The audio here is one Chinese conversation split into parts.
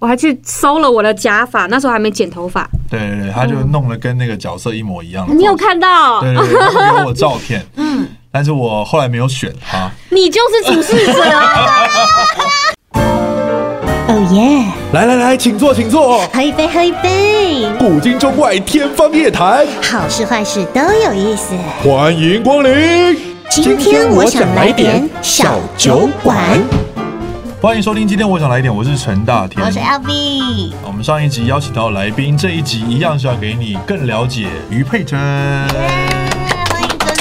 我还去搜了我的假发，那时候还没剪头发。对对对，他就弄得跟那个角色一模一样。你有看到？对对对，他给我照片。嗯，但是我后来没有选他。你就是主事者。哦耶！来来来，请坐，请坐。喝一杯，喝一杯。古今中外，天方夜谭。好事坏事都有意思。欢迎光临。今天我想来点小酒馆。欢迎收听，今天我想来点，我是陈大天，我是 LV。我们上一集邀请到来宾，这一集一样是要给你更了解于佩甄。欢迎大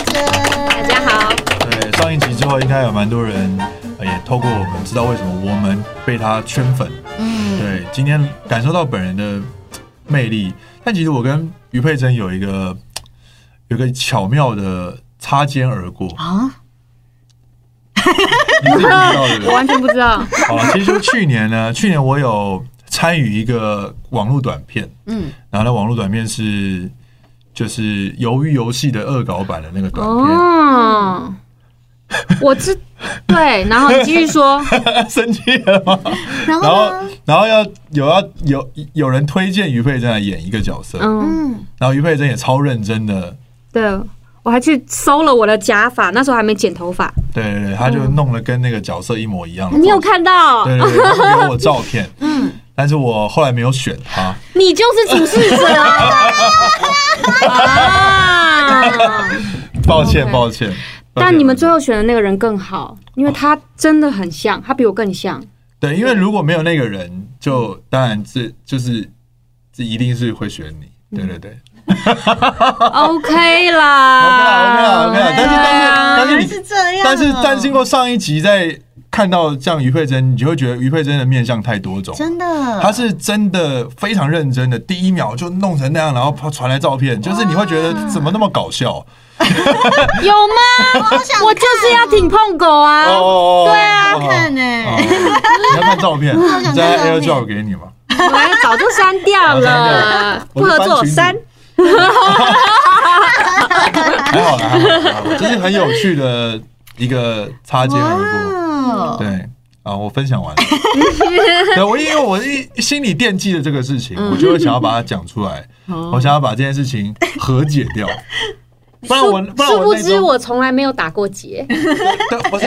家好。对，上一集之后，应该有蛮多人也透过我们知道为什么我们被他圈粉。嗯，对，今天感受到本人的魅力。但其实我跟于佩甄有一个有一个巧妙的擦肩而过啊。你自己不知道对不对？我完全不知道。好了，其实就去年呢，去年我有参与一个网络短片，嗯，然后那网络短片是就是鱿鱼游戏的恶搞版的那个短片。哦，我知对，然后你继续说，生气了吗？然后，然后要有要有有人推荐于佩珍来演一个角色，嗯，然后于佩珍也超认真的，对。我还去搜了我的假发，那时候还没剪头发。对对对，他就弄了跟那个角色一模一样。你有看到？对对对，他给我照片。嗯，但是我后来没有选他。你就是主事者啊！抱歉抱歉，但你们最后选的那个人更好，因为他真的很像，他比我更像。对，因为如果没有那个人，就当然这就是这一定是会选你。对对对。OK 啦，OK 啦，OK 啦，OK 啦。但是但是但是你是这样，但是但经过上一集在看到这样于佩珍，你就会觉得于佩珍的面相太多种。真的，她是真的非常认真的，第一秒就弄成那样，然后传来照片，就是你会觉得怎么那么搞笑？有吗？我就是要挺碰狗啊！对啊，看呢，你要看照片，再 AirDrop 给你吗？我早就删掉了，不合作删。哈哈哈哈哈！还好啦，还好啦，这是很有趣的一个擦肩而过。对啊，我分享完了。对，我因为我一心里惦记的这个事情，我就会想要把它讲出来。我想要把这件事情和解掉。不然我，不然我殊不知我从来没有打过结。不是，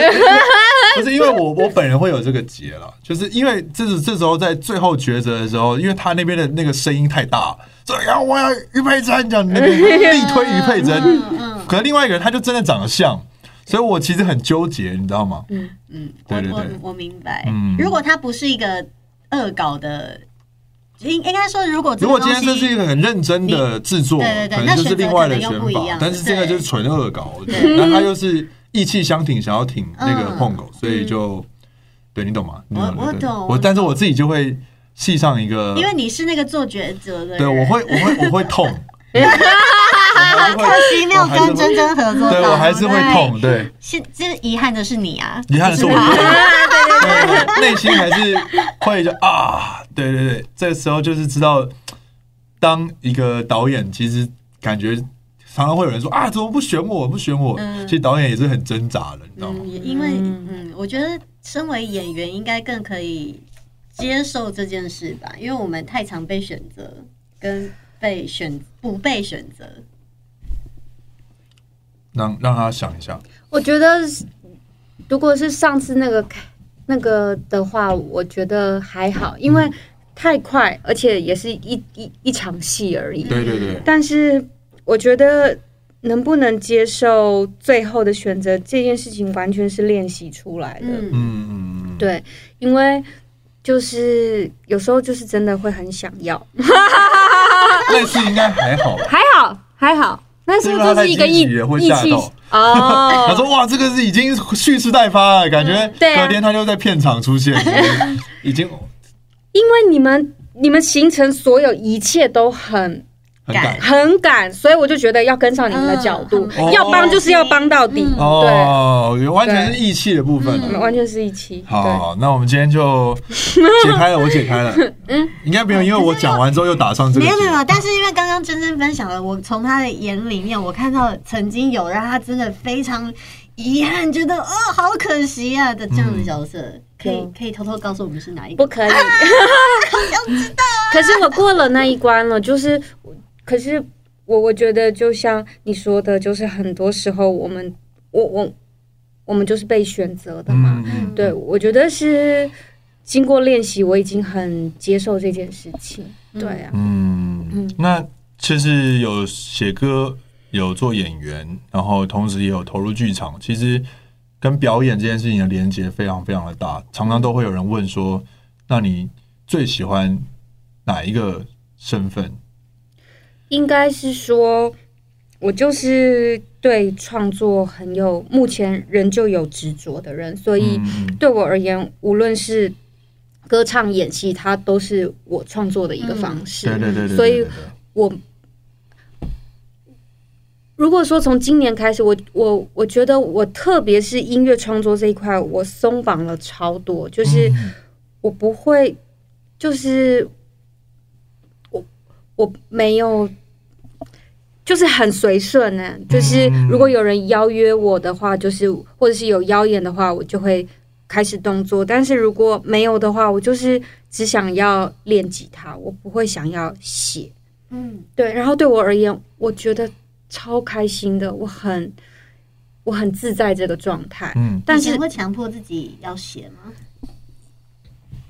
不是因为我我本人会有这个结了，就是因为这是这时候在最后抉择的时候，因为他那边的那个声音太大。说呀，我要于佩珍讲那个力推于佩珍，可是另外一个人他就真的长得像，所以我其实很纠结，你知道吗？嗯嗯，对对对，我我明白。嗯，如果他不是一个恶搞的，应应该说，如果如果今天这是一个很认真的制作，对对对，可能就是另外的选法。但是这个就是纯恶搞，那他又是意气相挺，想要挺那个碰狗，所以就对你懂吗？我我懂，我但是我自己就会。系上一个，因为你是那个做抉择的，对，我会，我会，我会痛，可惜没有跟真真合作，对，我还是会痛，对，是，这遗憾的是你啊，遗憾的是我，内心还是会就啊，对对对，这个时候就是知道，当一个导演，其实感觉常常会有人说啊，怎么不选我，不选我，其实导演也是很挣扎的，你知道吗？因为，嗯，我觉得身为演员应该更可以。接受这件事吧，因为我们太常被选择，跟被选不被选择。让让他想一下。我觉得，如果是上次那个那个的话，我觉得还好，因为太快，而且也是一一一场戏而已。对对对。但是我觉得能不能接受最后的选择这件事情，完全是练习出来的。嗯嗯嗯。对，因为。就是有时候就是真的会很想要，那次应该还好，还好还好，那是不是就是一个意意气哦？他说哇，这个是已经蓄势待发了，感觉隔天他就在片场出现，已经，因为你们你们行程所有一切都很。很赶，很赶，所以我就觉得要跟上你们的角度，要帮就是要帮到底。哦，完全是义气的部分，完全是义气。好，那我们今天就 解开了，我解开了。嗯，应该不用，因为我讲完之后又打上这个。没有没有，但是因为刚刚真真分享了，我从他的眼里面，我看到曾经有让他真的非常遗憾，觉得哦，好可惜啊的这样的角色。可以可以偷偷告诉我们是哪一个？不可以，可是我过了那一关了，就是，可是我我觉得就像你说的，就是很多时候我们我我我们就是被选择的嘛。嗯、对，我觉得是经过练习，我已经很接受这件事情。对啊，嗯。嗯，那其实有写歌，有做演员，然后同时也有投入剧场，其实跟表演这件事情的连接非常非常的大，常常都会有人问说，那你最喜欢哪一个身份？应该是说，我就是对创作很有，目前仍旧有执着的人，所以对我而言，无论是歌唱、演戏，它都是我创作的一个方式。对对对，所以我如果说从今年开始，我我我觉得我特别是音乐创作这一块，我松绑了超多，就是我不会，就是我我没有。就是很随顺呢，就是如果有人邀约我的话，就是或者是有邀演的话，我就会开始动作。但是如果没有的话，我就是只想要练吉他，我不会想要写。嗯，对。然后对我而言，我觉得超开心的，我很我很自在这个状态。嗯，但是会强迫自己要写吗？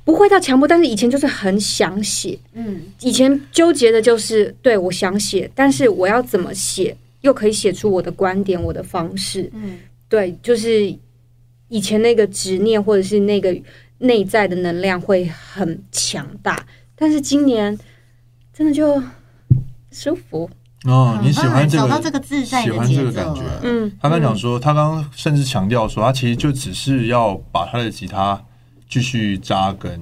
不会到强迫，但是以前就是很想写。嗯，以前纠结的就是，对，我想写，但是我要怎么写，又可以写出我的观点、我的方式。嗯，对，就是以前那个执念或者是那个内在的能量会很强大，但是今年真的就舒服。哦，你喜欢这个，找到这个自在的节奏，喜欢这个感觉。嗯，他刚讲说，他刚刚甚至强调说，他其实就只是要把他的吉他。继续扎根，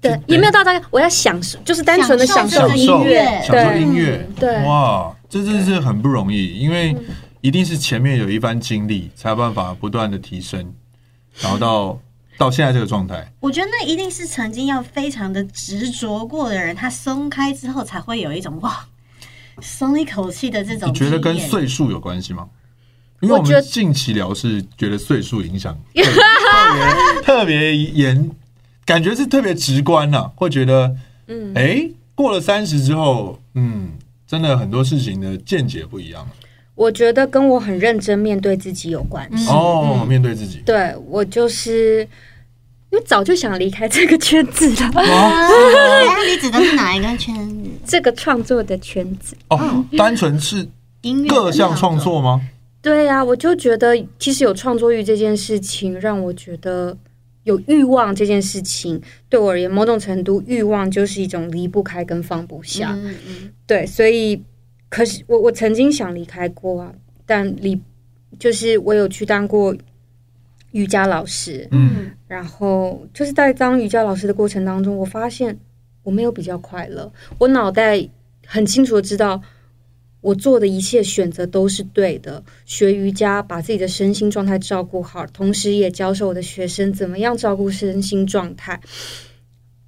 对，也没有到扎根。我要享受，就是单纯的享受音乐，享受音乐。对，哇，这真是很不容易，因为一定是前面有一番经历，才有办法不断的提升，然后到到现在这个状态。我觉得那一定是曾经要非常的执着过的人，他松开之后才会有一种哇，松一口气的这种。你觉得跟岁数有关系吗？因为我们近期聊是觉得岁数影响 特别特别严，感觉是特别直观呐、啊，会觉得，嗯，哎，过了三十之后，嗯，真的很多事情的见解不一样了。我觉得跟我很认真面对自己有关系。哦，嗯、面对自己，对我就是因为早就想离开这个圈子了。你指的是哪一个圈子？这个创作的圈子哦，单纯是音乐各项创作吗？对呀、啊，我就觉得其实有创作欲这件事情，让我觉得有欲望这件事情，对我而言，某种程度欲望就是一种离不开跟放不下。嗯嗯。对，所以可是我我曾经想离开过啊，但离就是我有去当过瑜伽老师，嗯，然后就是在当瑜伽老师的过程当中，我发现我没有比较快乐，我脑袋很清楚的知道。我做的一切选择都是对的。学瑜伽，把自己的身心状态照顾好，同时也教授我的学生怎么样照顾身心状态。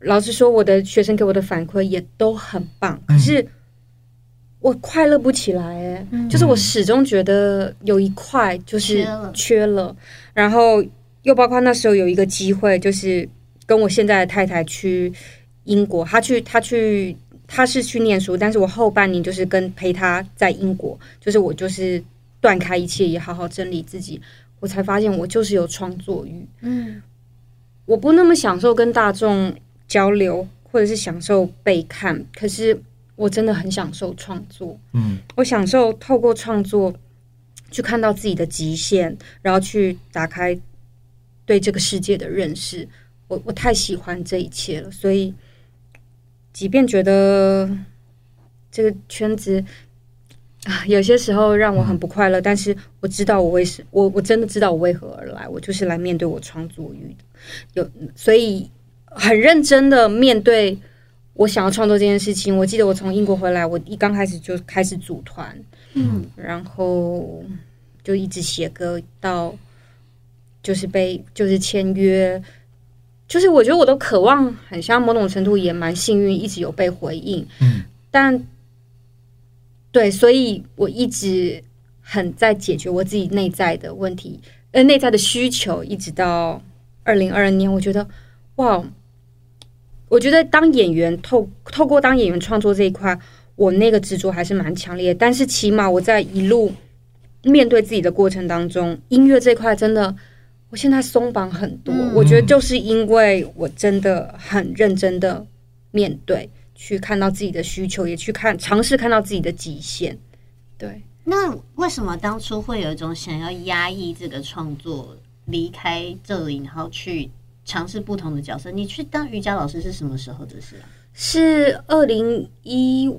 老实说，我的学生给我的反馈也都很棒，可是我快乐不起来。哎，就是我始终觉得有一块就是缺了。然后又包括那时候有一个机会，就是跟我现在的太太去英国，她去，她去。她是去念书，但是我后半年就是跟陪她在英国，就是我就是断开一切，也好好整理自己，我才发现我就是有创作欲。嗯，我不那么享受跟大众交流，或者是享受被看，可是我真的很享受创作。嗯，我享受透过创作去看到自己的极限，然后去打开对这个世界的认识。我我太喜欢这一切了，所以。即便觉得这个圈子啊，有些时候让我很不快乐，但是我知道我为什，我我真的知道我为何而来，我就是来面对我创作欲的，有所以很认真的面对我想要创作这件事情。我记得我从英国回来，我一刚开始就开始组团，嗯，然后就一直写歌，到就是被就是签约。就是我觉得我都渴望，很像某种程度也蛮幸运，一直有被回应。嗯，但对，所以我一直很在解决我自己内在的问题，呃，内在的需求，一直到二零二二年，我觉得哇，我觉得当演员透透过当演员创作这一块，我那个执着还是蛮强烈的。但是起码我在一路面对自己的过程当中，音乐这块真的，我现在松绑很多。嗯、我觉得就是因为我真的很认真的面对，去看到自己的需求，也去看尝试看到自己的极限。对，那为什么当初会有一种想要压抑这个创作？离开这里，然后去尝试不同的角色。你去当瑜伽老师是什么时候的事啊？是二零一，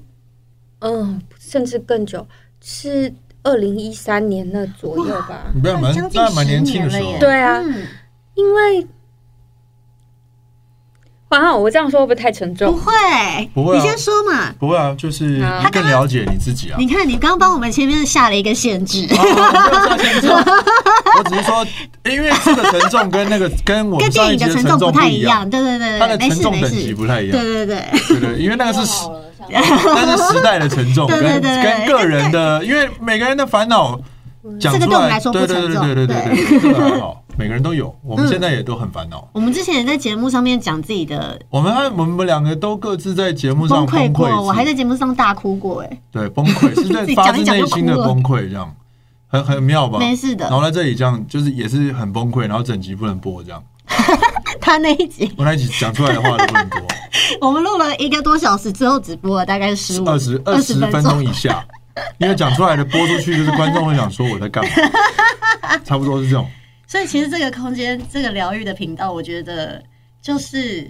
嗯，甚至更久，是二零一三年那左右吧。你不要蛮，那蛮年轻的时候。对啊，嗯、因为。好，我这样说会不会太沉重？不会，不会，你先说嘛。不会啊，就是你更了解你自己啊。你看，你刚刚帮我们前面下了一个限制。我只是说，因为这个沉重跟那个跟我们上一集的沉重不太一样。对对对，它的沉重等级不太一样。对对对，对对，因为那个是，那是时代的沉重，跟跟个人的，因为每个人的烦恼讲出来，对对对对对对对，这个还好。每个人都有，我们现在也都很烦恼。我们之前也在节目上面讲自己的，我们我们两个都各自在节目上崩溃过，我还在节目上大哭过，哎，对，崩溃 是在发自内心的崩溃，这样很很妙吧？没事的。然后在这里这样，就是也是很崩溃，然后整集不能播，这样。他那一集，我那一集讲出来的话都不能播。我们录了一个多小时之后，只播了大概十五、二十、二十分钟以下，因为讲出来的播出去，就是观众会想说我在干嘛，差不多是这种。所以其实这个空间，这个疗愈的频道，我觉得就是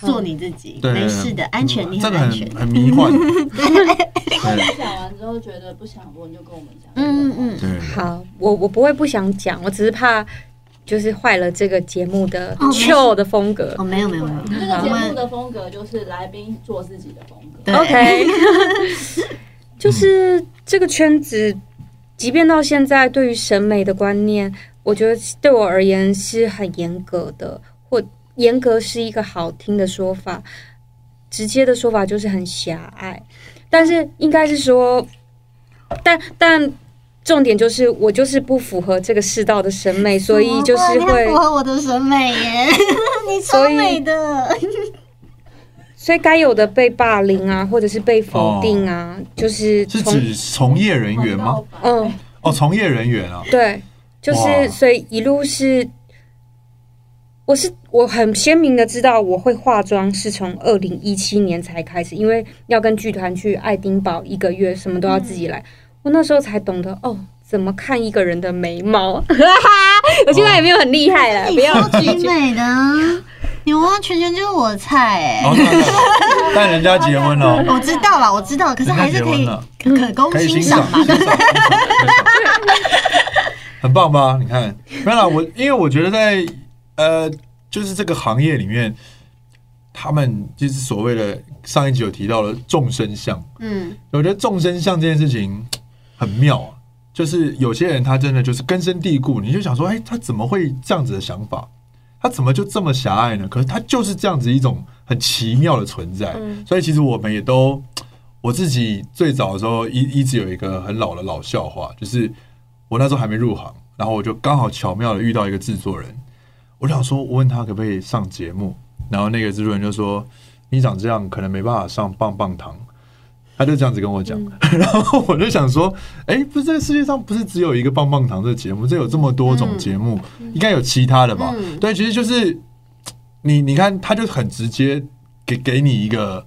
做你自己，没事的，安全，你很安全，很迷幻。对，你讲完之后觉得不想播，你就跟我们讲。嗯嗯嗯，好，我我不会不想讲，我只是怕就是坏了这个节目的 chill 的风格。哦，没有没有没有，这个节目的风格就是来宾做自己的风格。OK，就是这个圈子。即便到现在，对于审美的观念，我觉得对我而言是很严格的，或严格是一个好听的说法，直接的说法就是很狭隘。但是应该是说，但但重点就是我就是不符合这个世道的审美，所以就是会符合我的审美耶，你超美的。所以该有的被霸凌啊，或者是被否定啊，哦、就是是指从业人员吗？嗯，哦，从业人员啊，对，就是所以一路是，我是我很鲜明的知道我会化妆是从二零一七年才开始，因为要跟剧团去爱丁堡一个月，什么都要自己来，嗯、我那时候才懂得哦，怎么看一个人的眉毛，我现在也没有很厉害了，哦、不要挺美的。你完完全全就是我的菜哎！但人家结婚了，我知道了，我知道，可是还是可以可供欣赏嘛，很棒吧？你看，没有啦，我因为我觉得在呃，就是这个行业里面，他们就是所谓的上一集有提到的众生相，嗯，我觉得众生相这件事情很妙啊，就是有些人他真的就是根深蒂固，你就想说，哎，他怎么会这样子的想法？他怎么就这么狭隘呢？可是他就是这样子一种很奇妙的存在。嗯、所以其实我们也都，我自己最早的时候一一直有一个很老的老笑话，就是我那时候还没入行，然后我就刚好巧妙的遇到一个制作人，我想说，我问他可不可以上节目，然后那个制作人就说：“你长这样可能没办法上棒棒堂。”他就这样子跟我讲，嗯、然后我就想说，哎、欸，不是这个世界上不是只有一个棒棒糖这个节目，这有这么多种节目，嗯、应该有其他的吧？嗯、对，其实就是你，你看，他就很直接给给你一个，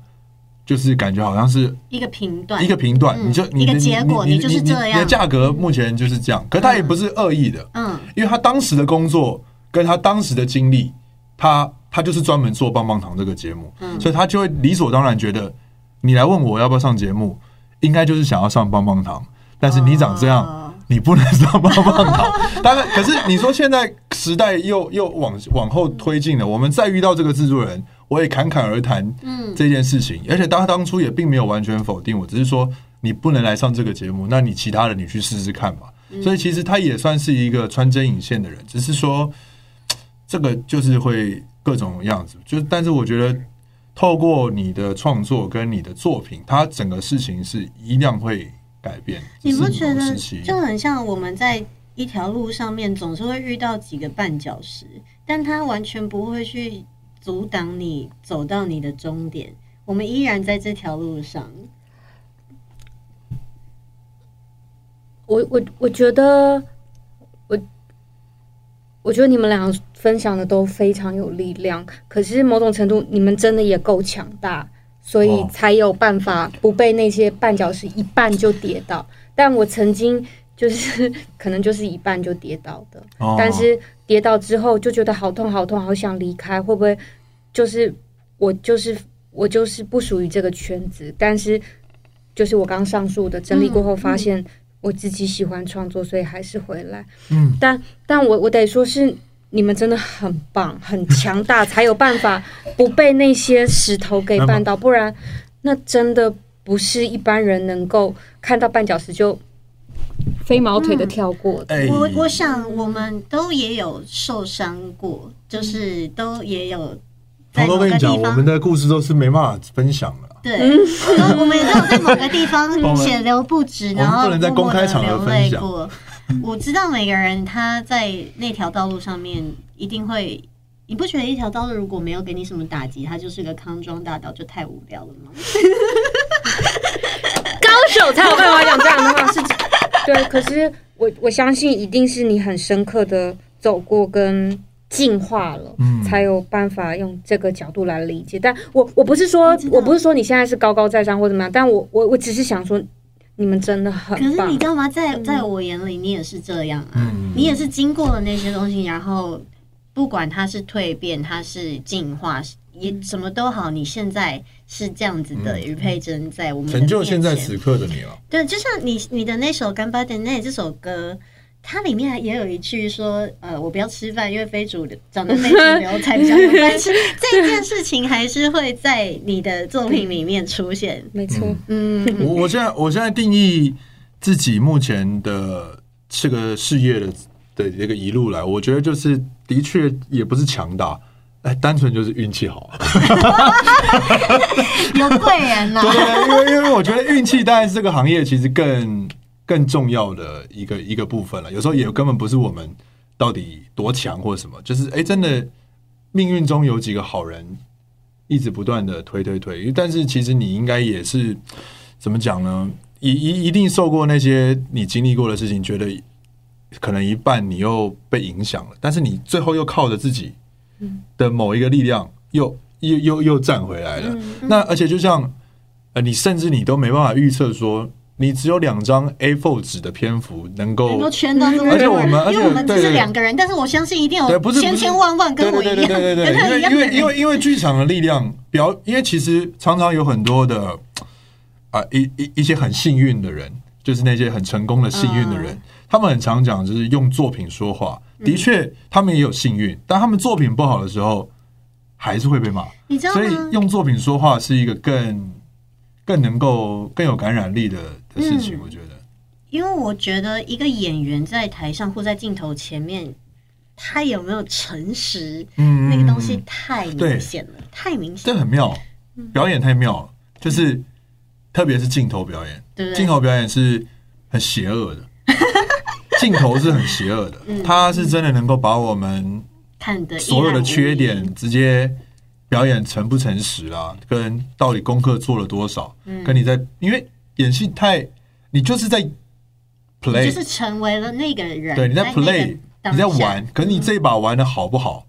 就是感觉好像是一个频段，一个评断，嗯、你就你的结果，你就是这样，你的价格目前就是这样，可是他也不是恶意的，嗯，因为他当时的工作跟他当时的经历，他他就是专门做棒棒糖这个节目，嗯，所以他就会理所当然觉得。你来问我要不要上节目，应该就是想要上棒棒糖，但是你长这样，你不能上棒棒糖。当然，可是你说现在时代又又往往后推进了，我们再遇到这个制作人，我也侃侃而谈这件事情，而且他当初也并没有完全否定我，只是说你不能来上这个节目，那你其他的你去试试看吧。所以其实他也算是一个穿针引线的人，只是说这个就是会各种样子，就但是我觉得。透过你的创作跟你的作品，它整个事情是一样会改变。你不觉得就很像我们在一条路上面总是会遇到几个绊脚石，但它完全不会去阻挡你走到你的终点。我们依然在这条路上。我我我觉得，我我觉得你们两个分享的都非常有力量。可是某种程度，你们真的也够强大，所以才有办法不被那些绊脚石一绊就跌倒。但我曾经就是 可能就是一绊就跌倒的，但是跌倒之后就觉得好痛好痛，好想离开。会不会就是我就是我就是不属于这个圈子？但是就是我刚上述的整理过后发现。我自己喜欢创作，所以还是回来。嗯，但但我我得说是你们真的很棒，很强大，才有办法不被那些石头给绊倒，不然那真的不是一般人能够看到绊脚石就飞毛腿的跳过的。嗯。我我想我们都也有受伤过，就是都也有。我都跟你讲，我们的故事都是没办法分享的。对，我们也都有在某个地方 血流不止，然后默默的流泪过。我知道每个人他在那条道路上面一定会，你不觉得一条道路如果没有给你什么打击，它就是个康庄大道，就太无聊了吗？高手才有办法讲这样的话，是，对。可是我我相信，一定是你很深刻的走过跟。进化了，嗯，才有办法用这个角度来理解。但我我不是说，我，我不是说你现在是高高在上或怎么样，但我我我只是想说，你们真的很棒。可是你知道吗？在在我眼里，你也是这样啊，嗯，你也是经过了那些东西，然后不管它是蜕变，它是进化，也什么都好，你现在是这样子的余佩珍，在我们成就现在此刻的你了。对，就像你你的那首《干巴点那》这首歌。它里面也有一句说：“呃，我不要吃饭，因为非主流长得非主流才比较有饭吃。”这件事情还是会在你的作品里面出现。没错，嗯，我我现在我现在定义自己目前的这个事业的的这个一路来，我觉得就是的确也不是强大，哎，单纯就是运气好，有贵人 呐。对，因为因为我觉得运气当然是这个行业其实更。更重要的一个一个部分了，有时候也根本不是我们到底多强或什么，就是哎，真的命运中有几个好人一直不断的推推推，但是其实你应该也是怎么讲呢？一一一定受过那些你经历过的事情，觉得可能一半你又被影响了，但是你最后又靠着自己的某一个力量又又又又站回来了。那而且就像呃，你甚至你都没办法预测说。你只有两张 A4 纸的篇幅能够，而且我们，因为我们只是两个人，但是我相信一定有千千万万跟我一样，对对对，因为因为因为因为剧场的力量表，因为其实常常有很多的啊一一一些很幸运的人，就是那些很成功的幸运的人，他们很常讲就是用作品说话，的确他们也有幸运，但他们作品不好的时候还是会被骂，你知道吗？所以用作品说话是一个更。更能够更有感染力的的事情，我觉得，因为我觉得一个演员在台上或在镜头前面，他有没有诚实，嗯，那个东西太明显了，太明显，这很妙，表演太妙了，就是特别是镜头表演，镜头表演是很邪恶的，镜头是很邪恶的，他是真的能够把我们看的所有的缺点直接。表演诚不诚实啊？跟到底功课做了多少？嗯，跟你在，因为演戏太，你就是在 play，就是成为了那个人。对，你在 play，在你在玩。可是你这一把玩的好不好？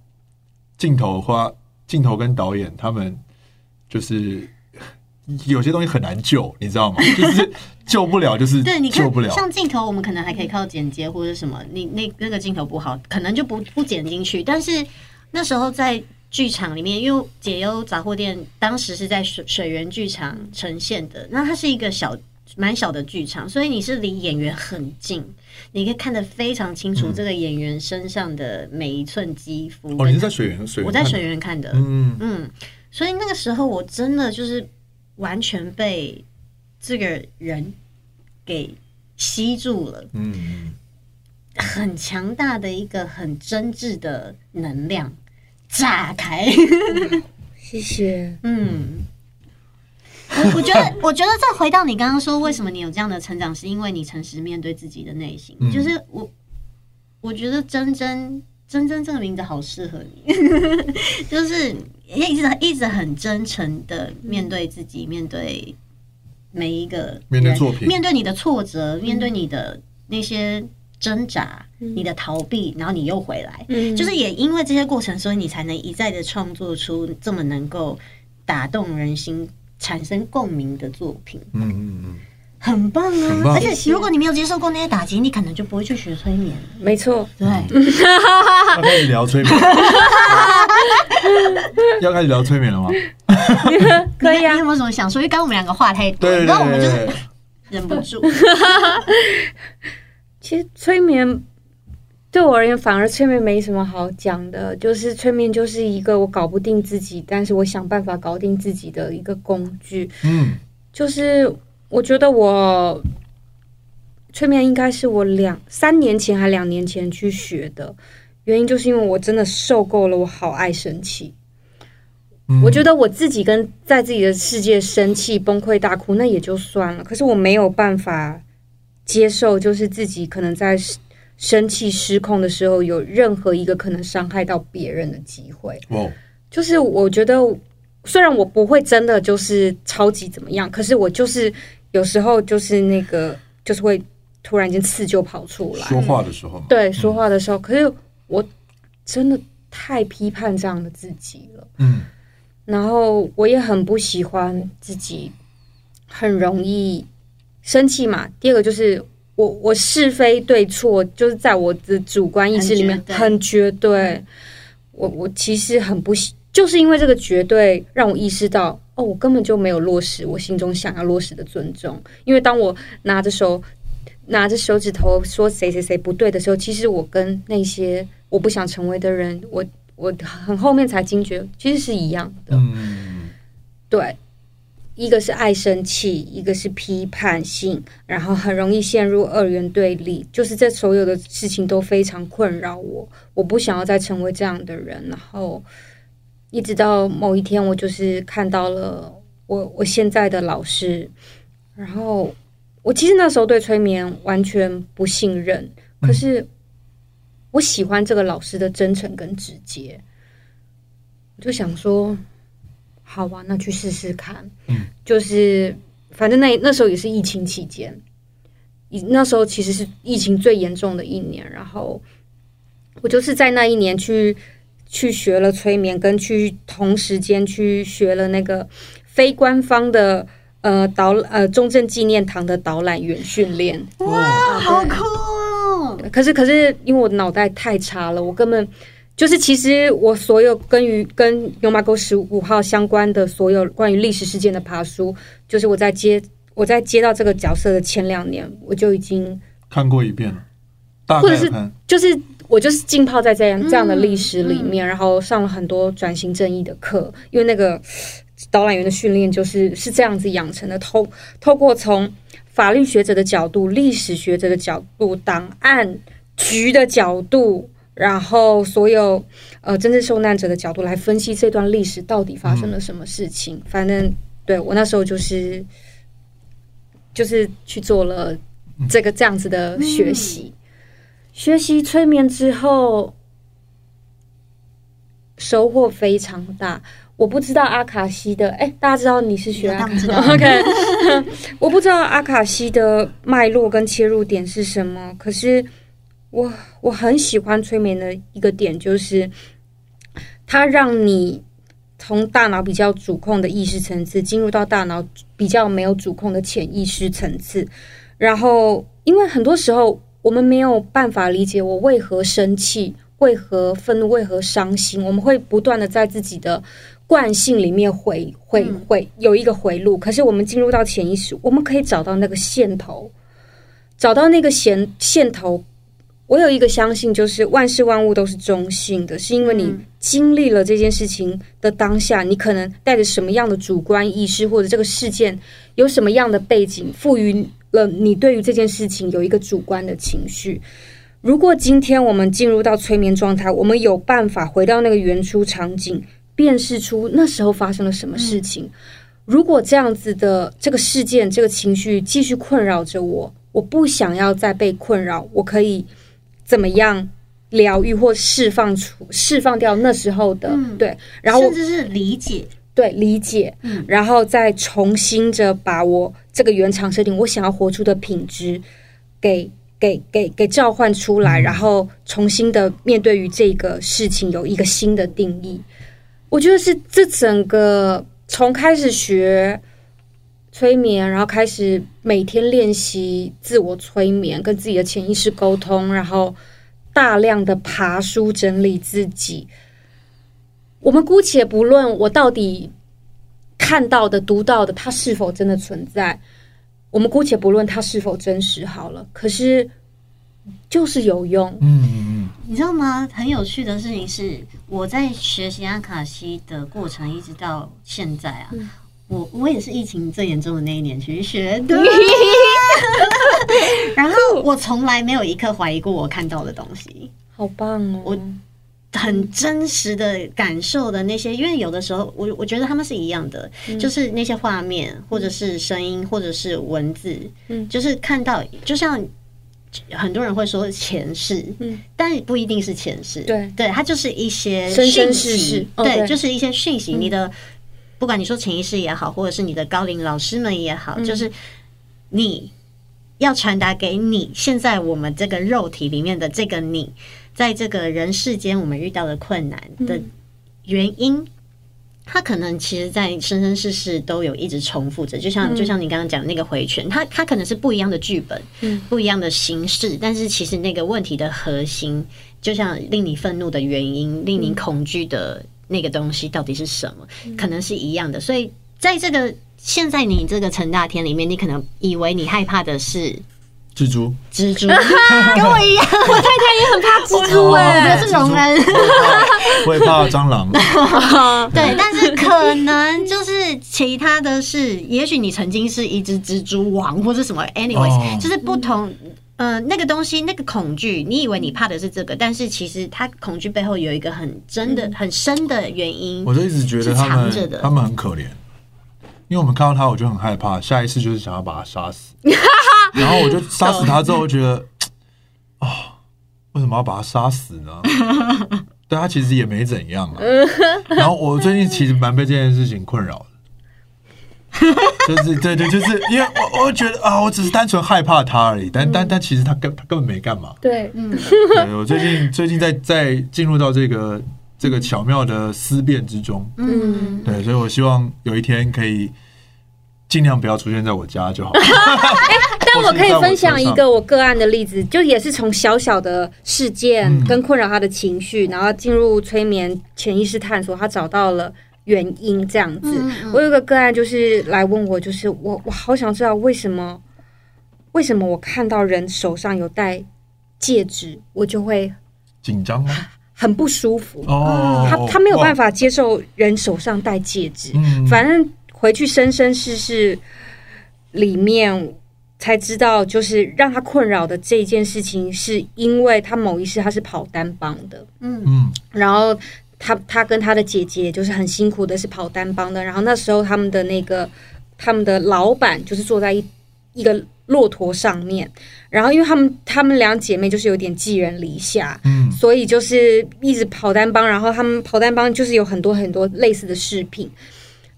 镜、嗯、头花，镜头跟导演他们就是有些东西很难救，你知道吗？就是救不了，就是对，你救不了。像镜头，我们可能还可以靠剪接或者什么。你那那个镜头不好，可能就不不剪进去。但是那时候在。剧场里面，因为解忧杂货店当时是在水水源剧场呈现的，那它是一个小蛮小的剧场，所以你是离演员很近，你可以看得非常清楚这个演员身上的每一寸肌肤。哦，你是在水源？水源？我在水源看的。嗯嗯，所以那个时候我真的就是完全被这个人给吸住了。嗯，很强大的一个很真挚的能量。炸开，谢谢。嗯，我我觉得，我觉得再回到你刚刚说，为什么你有这样的成长，是因为你诚实面对自己的内心。嗯、就是我，我觉得真真真真这个名字好适合你，就是一直一直很真诚的面对自己，面对每一个面对作品，面对你的挫折，面对你的那些挣扎，你的逃避，然后你又回来，就是也因为这些过程，所以你才能一再的创作出这么能够打动人心、产生共鸣的作品。嗯嗯嗯。很棒啊！棒，而且如果你没有接受过那些打击，你可能就不会去学催眠。没错，对。要开始聊催眠，要开始聊催眠了吗？可以啊。你有没有什么想说？因为刚刚我们两个话太多，然后我们就是忍不住。其实催眠对我而言，反而催眠没什么好讲的，就是催眠就是一个我搞不定自己，但是我想办法搞定自己的一个工具。嗯，就是。我觉得我催眠应该是我两三年前还两年前去学的，原因就是因为我真的受够了，我好爱生气。嗯。我觉得我自己跟在自己的世界生气、崩溃、大哭那也就算了，可是我没有办法接受，就是自己可能在生气失控的时候，有任何一个可能伤害到别人的机会。哦，就是我觉得虽然我不会真的就是超级怎么样，可是我就是。有时候就是那个，就是会突然间刺就跑出来。说话的时候，对，说话的时候。可是我真的太批判这样的自己了。嗯。然后我也很不喜欢自己很容易生气嘛。第二个就是我我是非对错，就是在我的主观意识里面很绝对。我我其实很不喜，就是因为这个绝对让我意识到。哦，我根本就没有落实我心中想要落实的尊重，因为当我拿着手拿着手指头说谁谁谁不对的时候，其实我跟那些我不想成为的人，我我很后面才惊觉，其实是一样的。嗯，对，一个是爱生气，一个是批判性，然后很容易陷入二元对立，就是这所有的事情都非常困扰我，我不想要再成为这样的人，然后。一直到某一天，我就是看到了我我现在的老师，然后我其实那时候对催眠完全不信任，可是我喜欢这个老师的真诚跟直接，我就想说，好吧，那去试试看。嗯，就是反正那那时候也是疫情期间，那时候其实是疫情最严重的一年，然后我就是在那一年去。去学了催眠，跟去同时间去学了那个非官方的呃导呃中正纪念堂的导览员训练。哇，好酷哦！可是可是因为我脑袋太差了，我根本就是其实我所有跟于跟牛马沟十五号相关的所有关于历史事件的爬书，就是我在接我在接到这个角色的前两年，我就已经看过一遍了，或者是就是。我就是浸泡在这样这样的历史里面，嗯嗯、然后上了很多转型正义的课，因为那个导览员的训练就是是这样子养成的。透透过从法律学者的角度、历史学者的角度、档案局的角度，然后所有呃真正受难者的角度来分析这段历史到底发生了什么事情。嗯、反正对我那时候就是就是去做了这个这样子的学习。嗯学习催眠之后，收获非常大。我不知道阿卡西的，哎，大家知道你是学阿卡西的，OK？我不知道阿卡西的脉络跟切入点是什么，可是我我很喜欢催眠的一个点，就是它让你从大脑比较主控的意识层次，进入到大脑比较没有主控的潜意识层次，然后因为很多时候。我们没有办法理解我为何生气，为何愤怒，为何伤心。我们会不断的在自己的惯性里面回回回有一个回路。可是我们进入到潜意识，我们可以找到那个线头，找到那个线线头。我有一个相信，就是万事万物都是中性的，是因为你经历了这件事情的当下，你可能带着什么样的主观意识，或者这个事件有什么样的背景，赋予。了，你对于这件事情有一个主观的情绪。如果今天我们进入到催眠状态，我们有办法回到那个原初场景，辨识出那时候发生了什么事情。如果这样子的这个事件、这个情绪继续困扰着我，我不想要再被困扰，我可以怎么样疗愈或释放出释放掉那时候的、嗯、对，然后甚至是理解，对理解，嗯，然后再重新着把我这个原厂设定我想要活出的品质给给给给召唤出来，嗯、然后重新的面对于这个事情有一个新的定义。我觉得是这整个从开始学催眠，然后开始每天练习自我催眠，跟自己的潜意识沟通，然后。大量的爬书整理自己，我们姑且不论我到底看到的、读到的，它是否真的存在，我们姑且不论它是否真实好了。可是就是有用，嗯嗯嗯，你知道吗？很有趣的事情是，我在学习阿卡西的过程，一直到现在啊。嗯我我也是疫情最严重的那一年去学的，然后我从来没有一刻怀疑过我看到的东西，好棒哦！我很真实的感受的那些，因为有的时候我我觉得他们是一样的，嗯、就是那些画面或者是声音或者是文字，嗯，就是看到就像很多人会说前世，嗯，但不一定是前世，对。对，它就是一些讯息，对，就是一些讯息，你的。不管你说潜意识也好，或者是你的高龄老师们也好，嗯、就是你要传达给你现在我们这个肉体里面的这个你，在这个人世间我们遇到的困难的原因，它、嗯、可能其实在生生世世都有一直重复着，就像、嗯、就像你刚刚讲那个回旋，它它可能是不一样的剧本，嗯，不一样的形式，但是其实那个问题的核心，就像令你愤怒的原因，令你恐惧的。那个东西到底是什么？可能是一样的，所以在这个现在你这个成大天里面，你可能以为你害怕的是蜘蛛，蜘蛛 跟我一样，我太太也很怕蜘蛛哎，我觉得是荣恩，我也怕蟑螂，对，但是可能就是其他的是，也许你曾经是一只蜘蛛王或者什么，anyways，就是不同。嗯、呃，那个东西，那个恐惧，你以为你怕的是这个，但是其实他恐惧背后有一个很真的、很深的原因。我就一直觉得他们，他们很可怜，因为我们看到他，我就很害怕，下一次就是想要把他杀死。然后我就杀死他之后，我觉得 啊、哦，为什么要把他杀死呢？对他其实也没怎样啊。然后我最近其实蛮被这件事情困扰。就是对对，就是因为我我觉得啊，我只是单纯害怕他而已，但、嗯、但但其实他根他根本没干嘛。对，嗯，对我最近最近在在进入到这个这个巧妙的思辨之中，嗯，对，所以我希望有一天可以尽量不要出现在我家就好。欸、但我可以分享一个我个案的例子，就也是从小小的事件跟困扰他的情绪，嗯、然后进入催眠潜意识探索，他找到了。原因这样子，嗯嗯、我有个个案就是来问我，就是我我好想知道为什么为什么我看到人手上有戴戒指，我就会紧张吗？很不舒服。哦。他他没有办法接受人手上戴戒指，哇。反正回去生生世世里面才知道，就是让他困扰的这件事情，是因为他某一世他是跑单帮的，嗯。嗯，然后。他他跟他的姐姐就是很辛苦的，是跑单帮的。然后那时候他们的那个他们的老板就是坐在一一个骆驼上面。然后因为他们他们两姐妹就是有点寄人篱下，嗯，所以就是一直跑单帮。然后他们跑单帮就是有很多很多类似的饰品。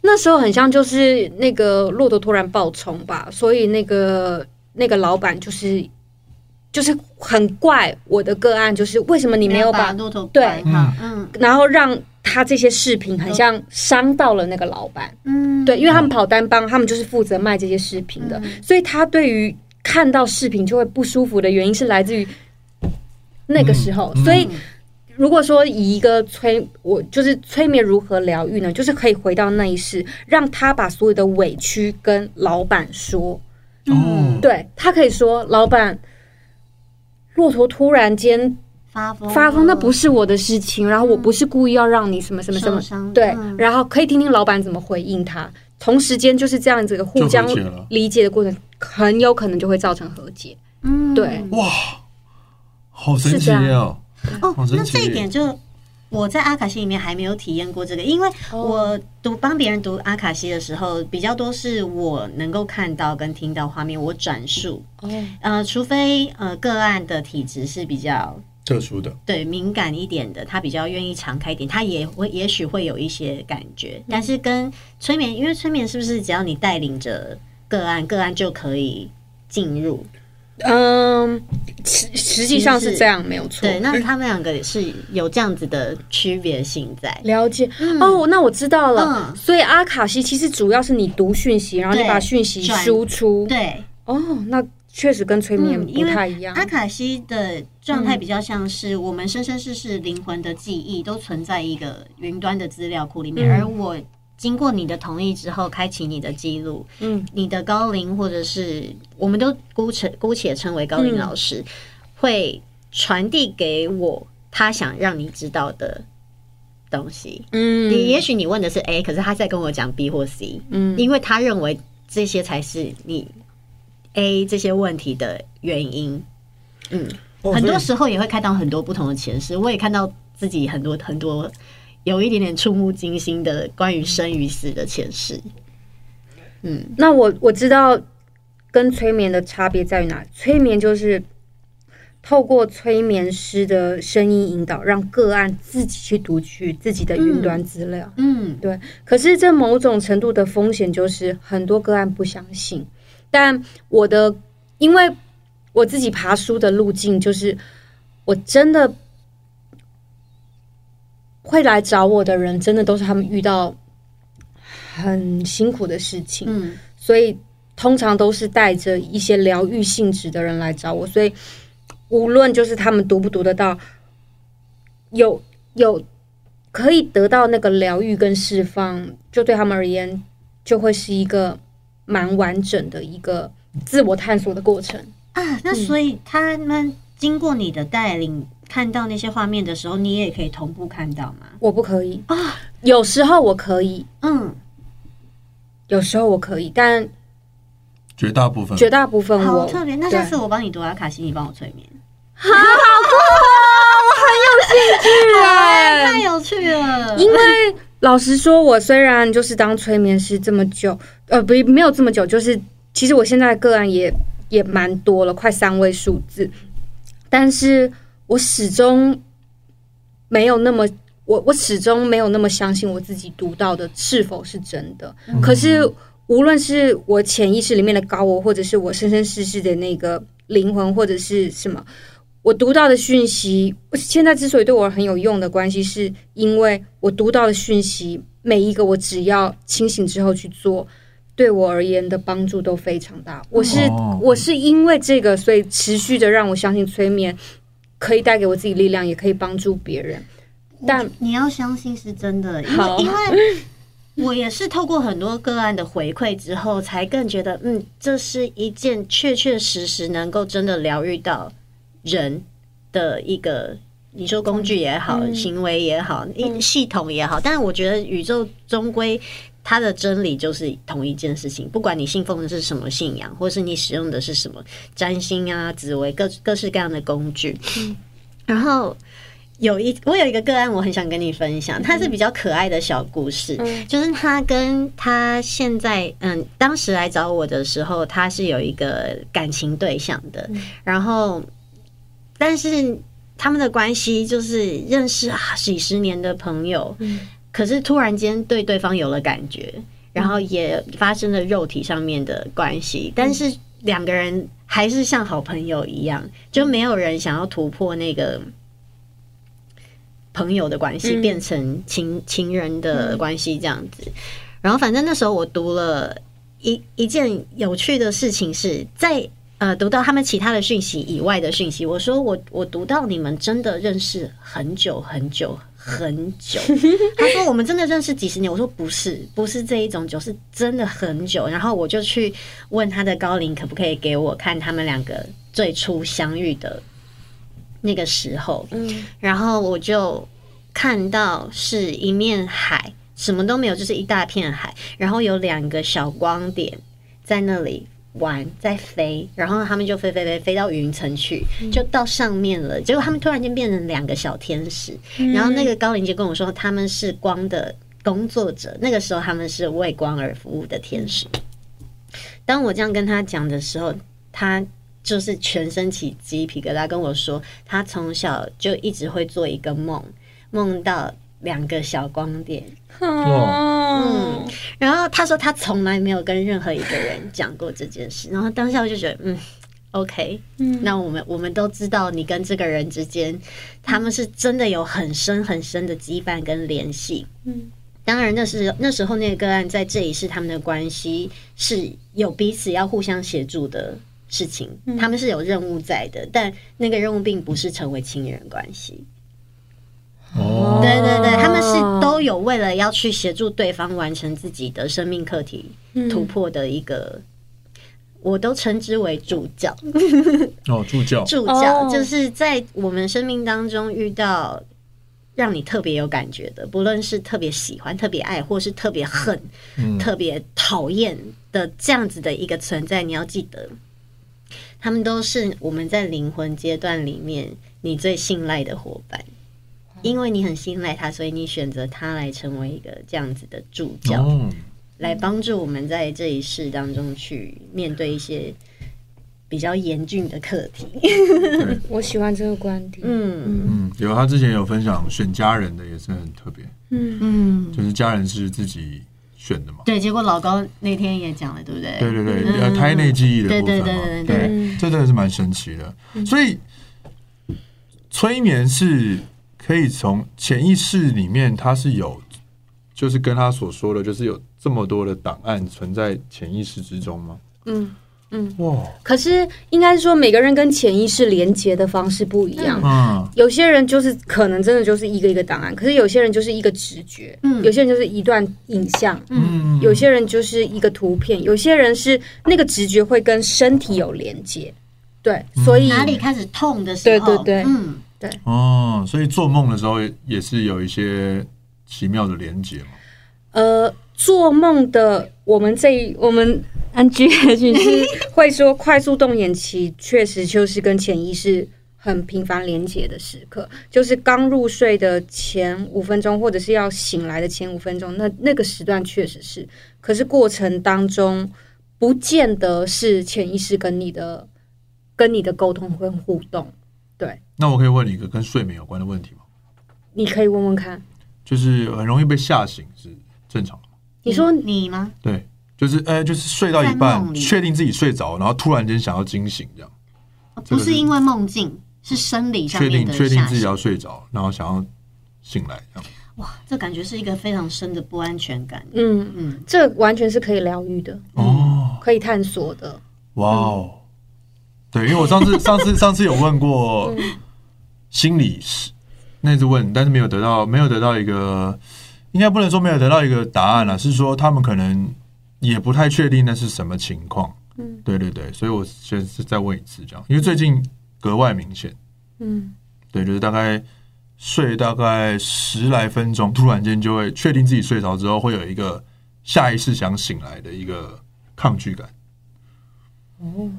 那时候很像就是那个骆驼突然爆冲吧，所以那个那个老板就是。就是很怪我的个案，就是为什么你没有把骆驼对，嗯，然后让他这些视频很像伤到了那个老板，嗯，对，因为他们跑单帮，他们就是负责卖这些视频的，所以他对于看到视频就会不舒服的原因是来自于那个时候。所以如果说以一个催我就是催眠如何疗愈呢？就是可以回到那一世，让他把所有的委屈跟老板说，嗯，对，他可以说老板。骆驼突然间发疯，发疯那不是我的事情，然后我不是故意要让你什么什么什么，对，嗯、然后可以听听老板怎么回应他。同时间就是这样子的互相理解的过程，很有可能就会造成和解。嗯，对，哇，好神奇哦！哦，那这一点就。我在阿卡西里面还没有体验过这个，因为我读帮别人读阿卡西的时候，比较多是我能够看到跟听到画面，我转述。呃，除非呃个案的体质是比较特殊的，对敏感一点的，他比较愿意敞开一点，他也会也许会有一些感觉。但是跟催眠，因为催眠是不是只要你带领着个案，个案就可以进入？嗯，实实际上是这样，没有错。对，那他们两个是有这样子的区别性在。了解、嗯、哦，那我知道了。嗯、所以阿卡西其实主要是你读讯息，然后你把讯息输出。对，哦，那。确实跟催眠不太一样。阿卡西的状态比较像是我们生生世世灵魂的记忆都存在一个云端的资料库里面，而我经过你的同意之后，开启你的记录。嗯，你的高龄或者是我们都姑且姑且称为高龄老师，会传递给我他想让你知道的东西。嗯，你也许你问的是 A，可是他在跟我讲 B 或 C。嗯，因为他认为这些才是你。A 这些问题的原因，嗯，很多时候也会看到很多不同的前世。我也看到自己很多很多有一点点触目惊心的关于生与死的前世。嗯，那我我知道跟催眠的差别在于哪？催眠就是透过催眠师的声音引导，让个案自己去读取自己的云端资料。嗯，对。可是这某种程度的风险就是很多个案不相信。但我的，因为我自己爬书的路径，就是我真的会来找我的人，真的都是他们遇到很辛苦的事情，嗯，所以通常都是带着一些疗愈性质的人来找我，所以无论就是他们读不读得到，有有可以得到那个疗愈跟释放，就对他们而言，就会是一个。蛮完整的一个自我探索的过程。啊，那所以他们经过你的带领，看到那些画面的时候，你也可以同步看到吗？我不可以啊，有时候我可以，嗯，有时候我可以，但绝大部分，绝大部分我好特别。那下次我帮你读阿卡西，你帮我催眠，好好酷啊！我很有兴趣哎，太有趣了，因为。老实说，我虽然就是当催眠师这么久，呃，不，没有这么久，就是其实我现在个案也也蛮多了，快三位数字，但是我始终没有那么，我我始终没有那么相信我自己读到的是否是真的。嗯、可是无论是我潜意识里面的高我，或者是我生生世世的那个灵魂，或者是什么。我读到的讯息，现在之所以对我很有用的关系，是因为我读到的讯息，每一个我只要清醒之后去做，对我而言的帮助都非常大。我是我是因为这个，所以持续的让我相信催眠可以带给我自己力量，也可以帮助别人。但你要相信是真的，因为因为我也是透过很多个案的回馈之后，才更觉得，嗯，这是一件确确实实能够真的疗愈到。人的一个，你说工具也好，嗯、行为也好，一、嗯、系统也好，但是我觉得宇宙终归它的真理就是同一件事情。不管你信奉的是什么信仰，或是你使用的是什么占星啊、紫微各各式各样的工具，嗯、然后有一我有一个个案，我很想跟你分享，它是比较可爱的小故事，嗯、就是他跟他现在嗯，当时来找我的时候，他是有一个感情对象的，嗯、然后。但是他们的关系就是认识啊几十年的朋友，嗯、可是突然间对对方有了感觉，然后也发生了肉体上面的关系，嗯、但是两个人还是像好朋友一样，就没有人想要突破那个朋友的关系，嗯、变成情情人的关系这样子。然后反正那时候我读了一一件有趣的事情是在。呃，读到他们其他的讯息以外的讯息，我说我我读到你们真的认识很久很久很久。他说我们真的认识几十年，我说不是，不是这一种酒，是真的很久。然后我就去问他的高龄，可不可以给我看他们两个最初相遇的那个时候？嗯，然后我就看到是一面海，什么都没有，就是一大片海，然后有两个小光点在那里。玩在飞，然后他们就飞飞飞飞到云层去，就到上面了。结果他们突然间变成两个小天使，然后那个高林就跟我说他们是光的工作者，那个时候他们是为光而服务的天使。当我这样跟他讲的时候，他就是全身起鸡皮疙瘩，跟我说他从小就一直会做一个梦，梦到两个小光点。嗯，然后他说他从来没有跟任何一个人讲过这件事，然后当下我就觉得，嗯，OK，嗯，那我们我们都知道你跟这个人之间，他们是真的有很深很深的羁绊跟联系。嗯，当然那是那时候那个个案在这里是他们的关系是有彼此要互相协助的事情，他们是有任务在的，但那个任务并不是成为亲人关系。哦，对对对，他们是都有为了要去协助对方完成自己的生命课题突破的一个，我都称之为助教。哦，助教，助教就是在我们生命当中遇到让你特别有感觉的，不论是特别喜欢、特别爱，或是特别恨、特别讨厌的这样子的一个存在，你要记得，他们都是我们在灵魂阶段里面你最信赖的伙伴。因为你很信赖他，所以你选择他来成为一个这样子的助教，哦、来帮助我们在这一世当中去面对一些比较严峻的课题。我喜欢这个观点。嗯嗯，有他之前有分享选家人的也是很特别。嗯嗯，就是家人是自己选的嘛。对，结果老高那天也讲了，对不对？对对对，嗯、胎内记忆的部分嘛。对对对对对，对这真的是蛮神奇的。嗯、所以催眠是。可以从潜意识里面，它是有，就是跟他所说的，就是有这么多的档案存在潜意识之中吗？嗯嗯，哇！可是应该是说，每个人跟潜意识连接的方式不一样。嗯，有些人就是可能真的就是一个一个档案，可是有些人就是一个直觉，嗯，有些人就是一段影像，嗯，有些人就是一个图片，有些人是那个直觉会跟身体有连接，对，所以哪里开始痛的时候，对对对，嗯。对哦，所以做梦的时候也是有一些奇妙的连接嘛。呃，做梦的我们这我们 NGH 是会说，快速动眼期确实就是跟潜意识很频繁连接的时刻，就是刚入睡的前五分钟，或者是要醒来的前五分钟，那那个时段确实是。可是过程当中，不见得是潜意识跟你的跟你的沟通跟互动。对，那我可以问你一个跟睡眠有关的问题吗？你可以问问看，就是很容易被吓醒是正常的吗？你说你吗？对，就是呃，就是睡到一半，确定自己睡着，然后突然间想要惊醒，这样，不是因为梦境，是生理上面的。确定确定自己要睡着，然后想要醒来，这样。哇，这感觉是一个非常深的不安全感。嗯嗯，这完全是可以疗愈的哦，可以探索的。哇哦。对，因为我上次、上次、上次有问过心理师，那次问，但是没有得到，没有得到一个，应该不能说没有得到一个答案了，是说他们可能也不太确定那是什么情况。嗯，对对对，所以我先是再问一次这样，因为最近格外明显。嗯，对，就是大概睡大概十来分钟，突然间就会确定自己睡着之后，会有一个下意识想醒来的一个抗拒感。哦。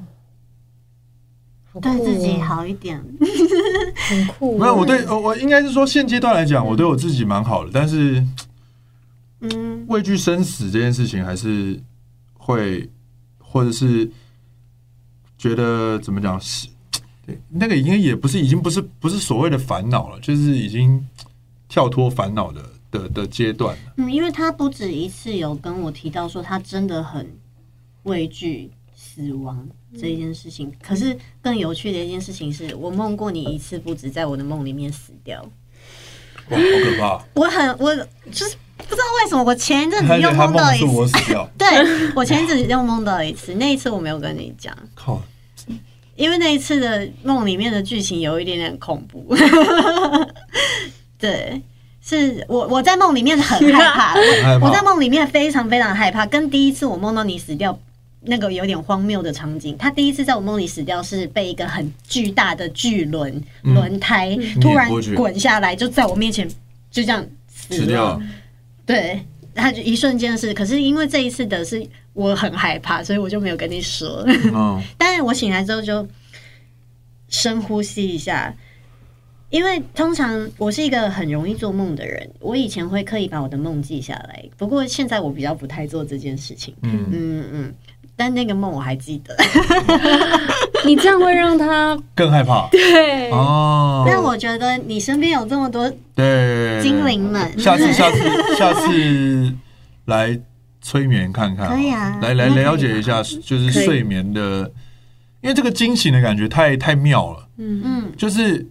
对自己好一点，很酷。没有，我对我我应该是说，现阶段来讲，我对我自己蛮好的。但是，嗯，畏惧生死这件事情，还是会，或者是觉得怎么讲是，对那个应该也不是，已经不是不是所谓的烦恼了，就是已经跳脱烦恼的的的阶段了。嗯，因为他不止一次有跟我提到说，他真的很畏惧死亡。这一件事情，可是更有趣的一件事情是，我梦过你一次不止，在我的梦里面死掉。哇，好可怕！我很，我就是不知道为什么，我前一阵子又梦到一次，我死掉。对，我前一阵子又梦到一次，那一次我没有跟你讲。靠！因为那一次的梦里面的剧情有一点点恐怖。对，是我我在梦里面很害怕，我在梦里面非常非常害怕，跟第一次我梦到你死掉。那个有点荒谬的场景，他第一次在我梦里死掉，是被一个很巨大的巨轮轮胎突然滚下来，就在我面前就这样死掉。对，他就一瞬间的事。可是因为这一次的是我很害怕，所以我就没有跟你说。但是我醒来之后就深呼吸一下，因为通常我是一个很容易做梦的人，我以前会刻意把我的梦记下来，不过现在我比较不太做这件事情。嗯嗯嗯。但那个梦我还记得。你这样会让他更害怕。对哦。但我觉得你身边有这么多对精灵们，下次下次下次来催眠看看，可以啊，来来了解一下，就是睡眠的，因为这个惊醒的感觉太太妙了。嗯嗯，就是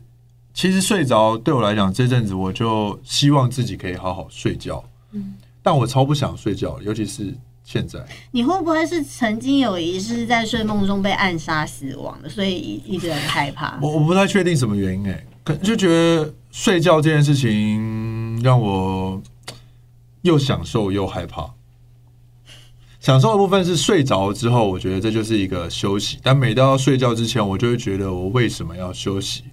其实睡着对我来讲，这阵子我就希望自己可以好好睡觉。嗯，但我超不想睡觉，尤其是。现在你会不会是曾经有一次在睡梦中被暗杀死亡的，所以一直很害怕？我我不太确定什么原因哎、欸，可能就觉得睡觉这件事情让我又享受又害怕。享受的部分是睡着之后，我觉得这就是一个休息，但每到睡觉之前，我就会觉得我为什么要休息？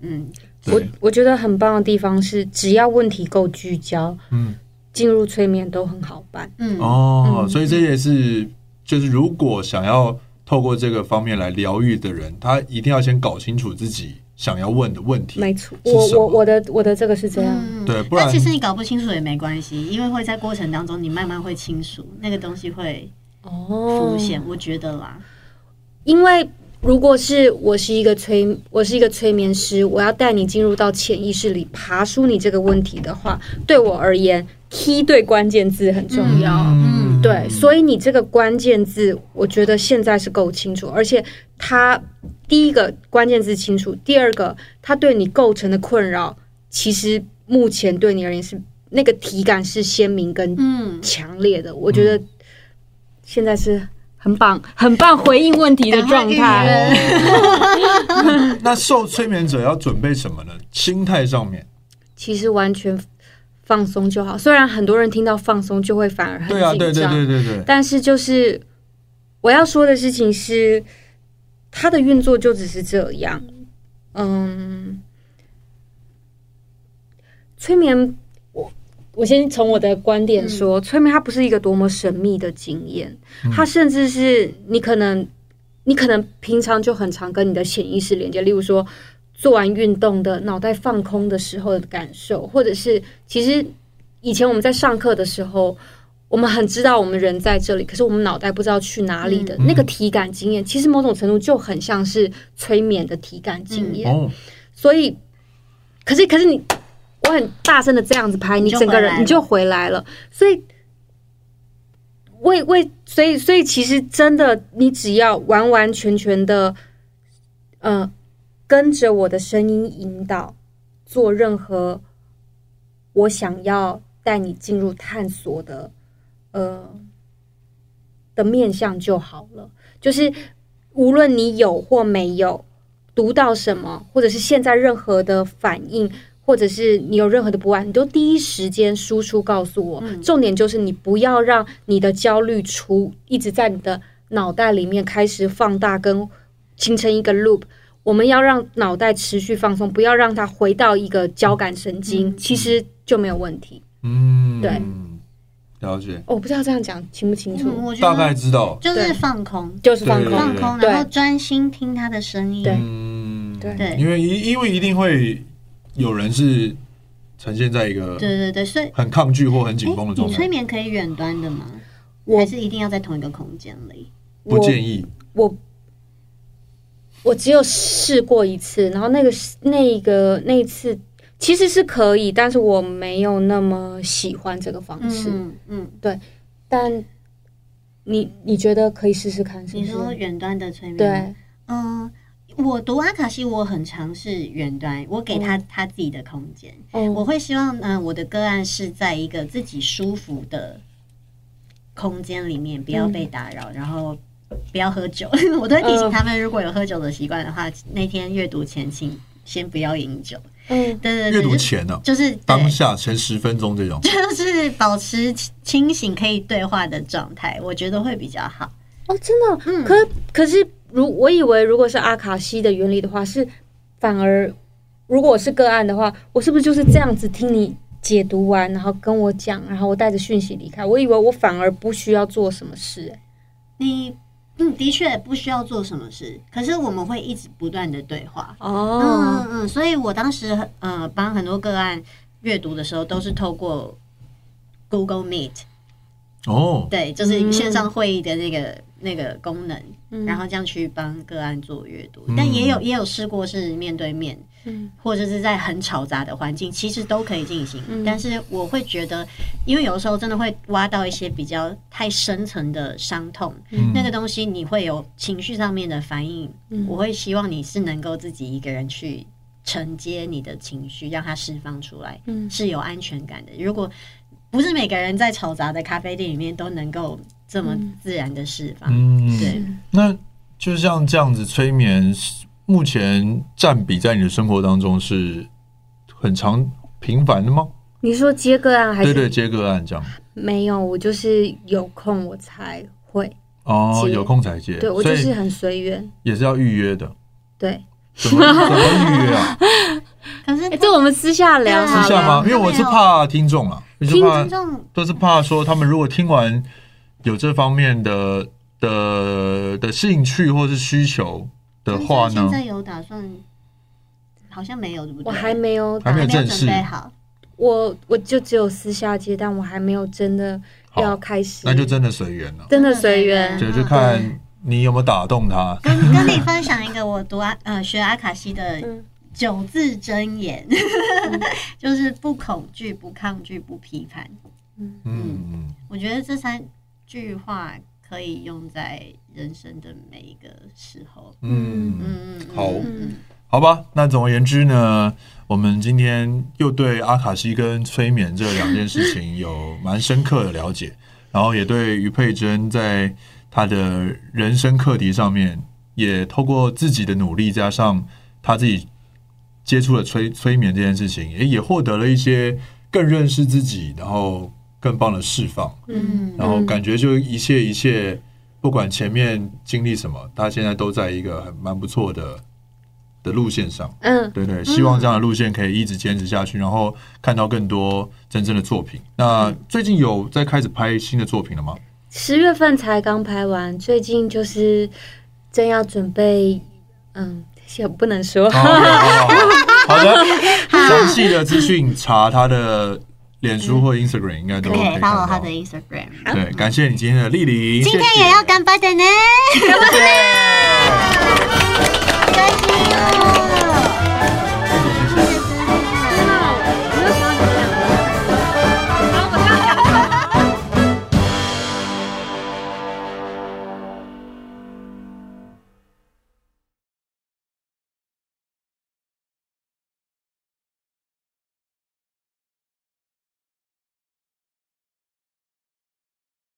嗯，我我觉得很棒的地方是，只要问题够聚焦，嗯。进入催眠都很好办，嗯哦，所以这也是就是如果想要透过这个方面来疗愈的人，他一定要先搞清楚自己想要问的问题。没错，我我我的我的这个是这样，嗯、对，不然但其实你搞不清楚也没关系，因为会在过程当中你慢慢会清楚那个东西会哦浮现。我觉得啦，因为如果是我是一个催我是一个催眠师，我要带你进入到潜意识里爬出你这个问题的话，对我而言。Key 对关键字很重要，嗯，对，所以你这个关键字，我觉得现在是够清楚，而且它第一个关键字清楚，第二个它对你构成的困扰，其实目前对你而言是那个体感是鲜明跟强烈的，我觉得现在是很棒很棒回应问题的状态。那受催眠者要准备什么呢？心态上面，其实完全。放松就好，虽然很多人听到放松就会反而很紧张，对啊，对对对对对。但是就是我要说的事情是，它的运作就只是这样。嗯，催眠，我我先从我的观点说，嗯、催眠它不是一个多么神秘的经验，它甚至是你可能你可能平常就很常跟你的潜意识连接，例如说。做完运动的脑袋放空的时候的感受，或者是其实以前我们在上课的时候，我们很知道我们人在这里，可是我们脑袋不知道去哪里的那个体感经验，其实某种程度就很像是催眠的体感经验。所以，可是可是你，我很大声的这样子拍，你整个人你就回来了。所以，为为所以所以其实真的，你只要完完全全的，嗯。跟着我的声音引导，做任何我想要带你进入探索的，呃的面向就好了。就是无论你有或没有读到什么，或者是现在任何的反应，或者是你有任何的不安，你都第一时间输出告诉我。嗯。重点就是你不要让你的焦虑出一直在你的脑袋里面开始放大，跟形成一个 loop。我们要让脑袋持续放松，不要让它回到一个交感神经，嗯、其实就没有问题。嗯，对，了解。我不知道这样讲清不清楚，嗯、我大概知道，就是放空，就是放空，放空，然后专心听他的声音。对，嗯，对，因为因因为一定会有人是呈现在一个对对对，所以很抗拒或很紧绷的状态。你催眠可以远端的吗？我还是一定要在同一个空间里？不建议。我。我只有试过一次，然后那个那个那一次其实是可以，但是我没有那么喜欢这个方式。嗯，嗯对。但你你觉得可以试试看是不是？你说远端的催眠？对，嗯，我读阿卡西，我很尝试远端，我给他他自己的空间。嗯，我会希望，嗯、呃，我的个案是在一个自己舒服的空间里面，不要被打扰，嗯、然后。不要喝酒，我都会提醒他们，如果有喝酒的习惯的话，那天阅读前请先不要饮酒。嗯，对对对，阅读前呢，就是当下前十分钟这种，就是保持清醒可以对话的状态，我觉得会比较好。哦，真的，嗯，可可是，如我以为，如果是阿卡西的原理的话，是反而，如果我是个案的话，我是不是就是这样子听你解读完，然后跟我讲，然后我带着讯息离开？我以为我反而不需要做什么事，欸，你。嗯，的确不需要做什么事，可是我们会一直不断的对话。哦，嗯嗯，所以我当时呃帮很多个案阅读的时候，都是透过 Google Meet。哦，对，就是线上会议的那个、嗯、那个功能，然后这样去帮个案做阅读。嗯、但也有也有试过是面对面，嗯，或者是在很嘈杂的环境，其实都可以进行。嗯、但是我会觉得，因为有的时候真的会挖到一些比较太深层的伤痛，嗯、那个东西你会有情绪上面的反应。嗯、我会希望你是能够自己一个人去承接你的情绪，让它释放出来，嗯，是有安全感的。如果不是每个人在嘈杂的咖啡店里面都能够这么自然的释放，嗯，对。那就像这样子，催眠目前占比在你的生活当中是很常频繁的吗？你说接个案还是？对对，接个案这样。没有，我就是有空我才会哦，有空才接。对，我就是很随缘，也是要预约的。对，怎么怎么预约啊？可是这我们私下聊，私下吗？因为我是怕听众啊。听众都是怕说，他们如果听完有这方面的的的兴趣或是需求的话呢？现在有打算？好像没有，对不对？我还没有，还没有正式准备好。我我就只有私下接，但我还没有真的要开始。那就真的随缘了，真的随缘，就就看你有没有打动他。跟跟你分享一个我读阿呃学阿卡西的。九字真言，嗯、就是不恐惧、不抗拒、不批判。嗯嗯，我觉得这三句话可以用在人生的每一个时候。嗯嗯嗯，好，嗯、好吧。那总而言之呢，我们今天又对阿卡西跟催眠这两件事情有蛮深刻的了解，然后也对于佩珍在她的人生课题上面，也透过自己的努力加上他自己。接触了催催眠这件事情，也也获得了一些更认识自己，然后更棒的释放。嗯，然后感觉就一切一切，不管前面经历什么，他现在都在一个很蛮不错的的路线上。嗯，对对，希望这样的路线可以一直坚持下去，然后看到更多真正的作品。那最近有在开始拍新的作品了吗？十月份才刚拍完，最近就是正要准备，嗯。也不能说。好的，详细的资讯查他的脸书或 Instagram 应该都可以 follow 他的 Instagram。对，感谢你今天的莅临。今天也要干杯的呢，干杯！开心哦。